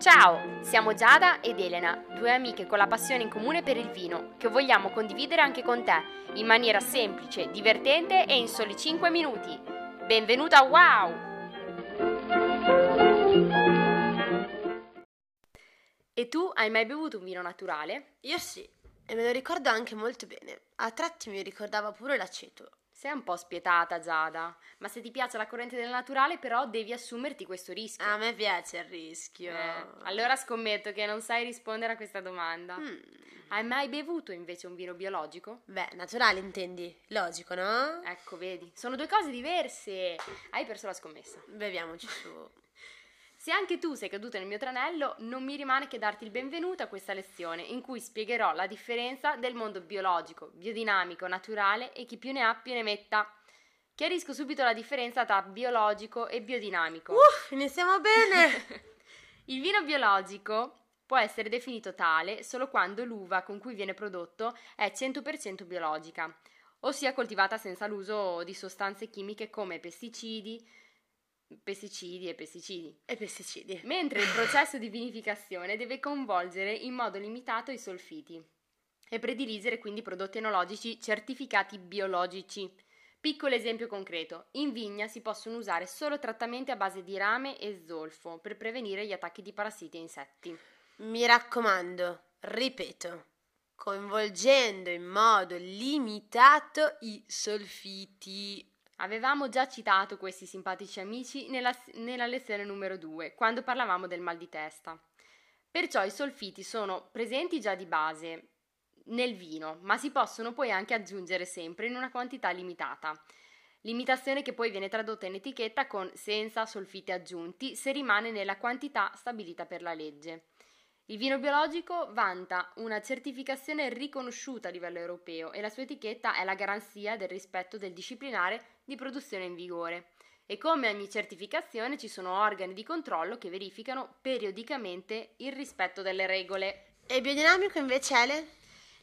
Ciao, siamo Giada ed Elena, due amiche con la passione in comune per il vino, che vogliamo condividere anche con te, in maniera semplice, divertente e in soli 5 minuti. Benvenuta a Wow! E tu hai mai bevuto un vino naturale? Io sì, e me lo ricordo anche molto bene. A tratti mi ricordava pure l'aceto. Sei un po' spietata, Giada, ma se ti piace la corrente del naturale, però devi assumerti questo rischio. A me piace il rischio. Eh, allora scommetto che non sai rispondere a questa domanda. Mm. Hai mai bevuto invece un vino biologico? Beh, naturale intendi? Logico, no? Ecco, vedi, sono due cose diverse. Hai perso la scommessa. Beviamoci su. Se anche tu sei caduto nel mio tranello, non mi rimane che darti il benvenuto a questa lezione in cui spiegherò la differenza del mondo biologico, biodinamico, naturale e chi più ne ha più ne metta. Chiarisco subito la differenza tra biologico e biodinamico. Uff, iniziamo bene! il vino biologico può essere definito tale solo quando l'uva con cui viene prodotto è 100% biologica, ossia coltivata senza l'uso di sostanze chimiche come pesticidi, pesticidi e pesticidi. E pesticidi. Mentre il processo di vinificazione deve coinvolgere in modo limitato i solfiti e prediligere quindi prodotti enologici certificati biologici. Piccolo esempio concreto: in vigna si possono usare solo trattamenti a base di rame e zolfo per prevenire gli attacchi di parassiti e insetti. Mi raccomando, ripeto, coinvolgendo in modo limitato i solfiti. Avevamo già citato questi simpatici amici nella, nella lezione numero 2, quando parlavamo del mal di testa. Perciò i solfiti sono presenti già di base nel vino, ma si possono poi anche aggiungere sempre in una quantità limitata. Limitazione che poi viene tradotta in etichetta con senza solfiti aggiunti se rimane nella quantità stabilita per la legge. Il vino biologico vanta una certificazione riconosciuta a livello europeo e la sua etichetta è la garanzia del rispetto del disciplinare di produzione in vigore. E come ogni certificazione ci sono organi di controllo che verificano periodicamente il rispetto delle regole. E biodinamico invece, Ele?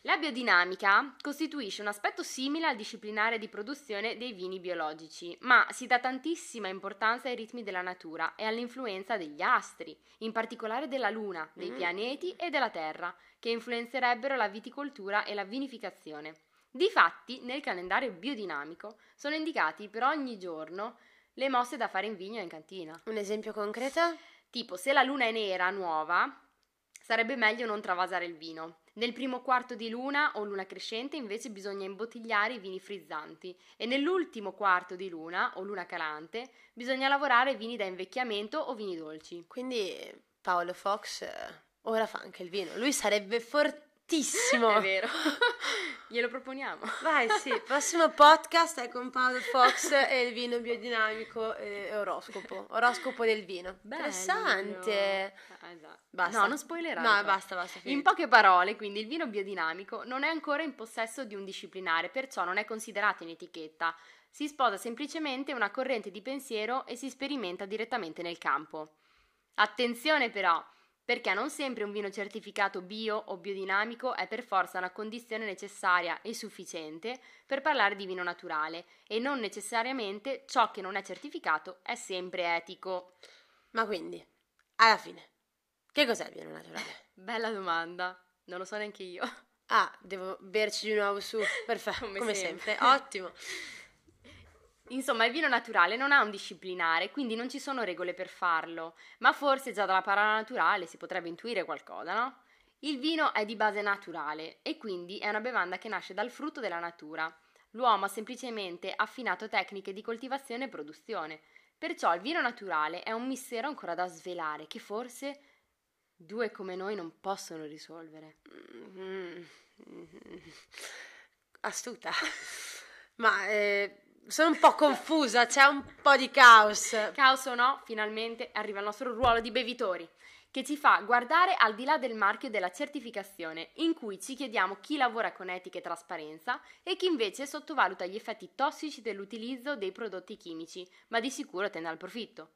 La biodinamica costituisce un aspetto simile al disciplinare di produzione dei vini biologici, ma si dà tantissima importanza ai ritmi della natura e all'influenza degli astri, in particolare della Luna, dei Mm. pianeti e della Terra, che influenzerebbero la viticoltura e la vinificazione. Difatti, nel calendario biodinamico sono indicati per ogni giorno le mosse da fare in vigno e in cantina. Un esempio concreto? Tipo, se la luna è nera, nuova, sarebbe meglio non travasare il vino. Nel primo quarto di luna o luna crescente invece bisogna imbottigliare i vini frizzanti e nell'ultimo quarto di luna o luna calante bisogna lavorare vini da invecchiamento o vini dolci. Quindi Paolo Fox eh, ora fa anche il vino. Lui sarebbe fortissimo. È vero. Glielo proponiamo. Vai, sì, prossimo podcast è con Paolo Fox e il vino biodinamico e oroscopo. Oroscopo del vino. Interessante. Bello. Eh, esatto. Basta. No, non spoilerare. No, basta, basta. In finito. poche parole, quindi, il vino biodinamico non è ancora in possesso di un disciplinare, perciò non è considerato in etichetta. Si sposa semplicemente una corrente di pensiero e si sperimenta direttamente nel campo. Attenzione però, perché non sempre un vino certificato bio o biodinamico è per forza una condizione necessaria e sufficiente per parlare di vino naturale e non necessariamente ciò che non è certificato è sempre etico. Ma quindi, alla fine, che cos'è il vino naturale? Bella domanda, non lo so neanche io. Ah, devo berci di nuovo su. Perfetto, Come come, sempre. sempre. Ottimo. Insomma, il vino naturale non ha un disciplinare, quindi non ci sono regole per farlo, ma forse già dalla parola naturale si potrebbe intuire qualcosa, no? Il vino è di base naturale e quindi è una bevanda che nasce dal frutto della natura. L'uomo ha semplicemente affinato tecniche di coltivazione e produzione. Perciò il vino naturale è un mistero ancora da svelare che forse due come noi non possono risolvere. Mm, mm, Astuta. Ma eh, sono un po' confusa, c'è un po' di caos. Caos o no, finalmente arriva il nostro ruolo di bevitori, che ci fa guardare al di là del marchio della certificazione, in cui ci chiediamo chi lavora con etica e trasparenza e chi invece sottovaluta gli effetti tossici dell'utilizzo dei prodotti chimici, ma di sicuro tende al profitto.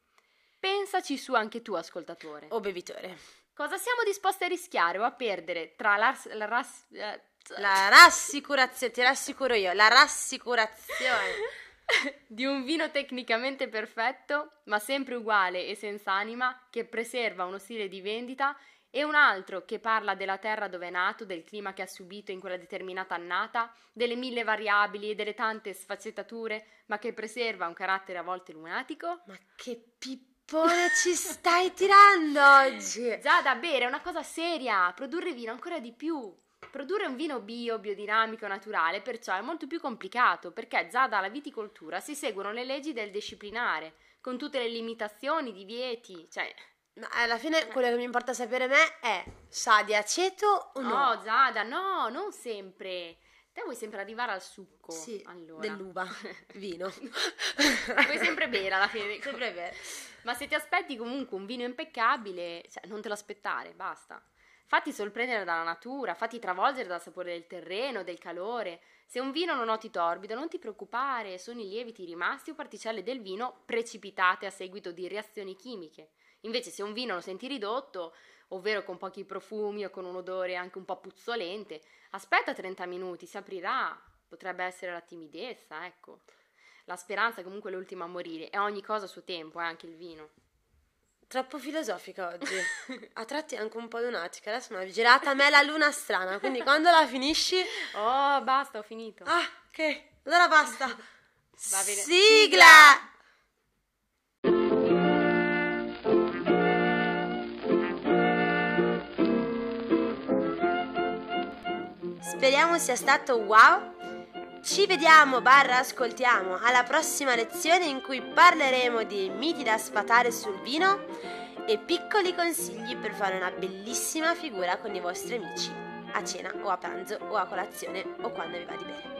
Pensaci su anche tu, ascoltatore. O bevitore. Cosa siamo disposti a rischiare o a perdere tra la, la eh, La rassicurazione, ti rassicuro io, la rassicurazione. di un vino tecnicamente perfetto, ma sempre uguale e senza anima, che preserva uno stile di vendita, e un altro che parla della terra dove è nato, del clima che ha subito in quella determinata annata, delle mille variabili e delle tante sfaccettature, ma che preserva un carattere a volte lunatico. Ma che pippone ci stai tirando oggi? Già da bere è una cosa seria, produrre vino ancora di più. Produrre un vino bio, biodinamico, naturale, perciò è molto più complicato, perché già dalla viticoltura si seguono le leggi del disciplinare, con tutte le limitazioni, divieti, cioè... Ma alla fine quello che mi importa sapere a me è sa di aceto o no? No, Giada, no, non sempre. Te vuoi sempre arrivare al succo? Sì, allora. dell'uva, vino. vuoi sempre bere alla fine. sempre bere. Ma se ti aspetti comunque un vino impeccabile, cioè non te lo aspettare, basta. Fatti sorprendere dalla natura, fatti travolgere dal sapore del terreno, del calore. Se un vino lo noti torbido, non ti preoccupare, sono i lieviti rimasti o particelle del vino precipitate a seguito di reazioni chimiche. Invece se un vino lo senti ridotto, ovvero con pochi profumi o con un odore anche un po' puzzolente, aspetta 30 minuti, si aprirà. Potrebbe essere la timidezza, ecco. La speranza è comunque l'ultima a morire e ogni cosa a suo tempo, è anche il vino. Troppo filosofica oggi. A tratti anche un po' lunatica. Adesso mi ha girata a me la luna strana. Quindi quando la finisci. Oh, basta, ho finito. Ah, ok. Allora basta. Va bene. Sigla! Speriamo sia stato wow. Ci vediamo barra ascoltiamo alla prossima lezione in cui parleremo di miti da sfatare sul vino e piccoli consigli per fare una bellissima figura con i vostri amici a cena o a pranzo o a colazione o quando vi va di bere.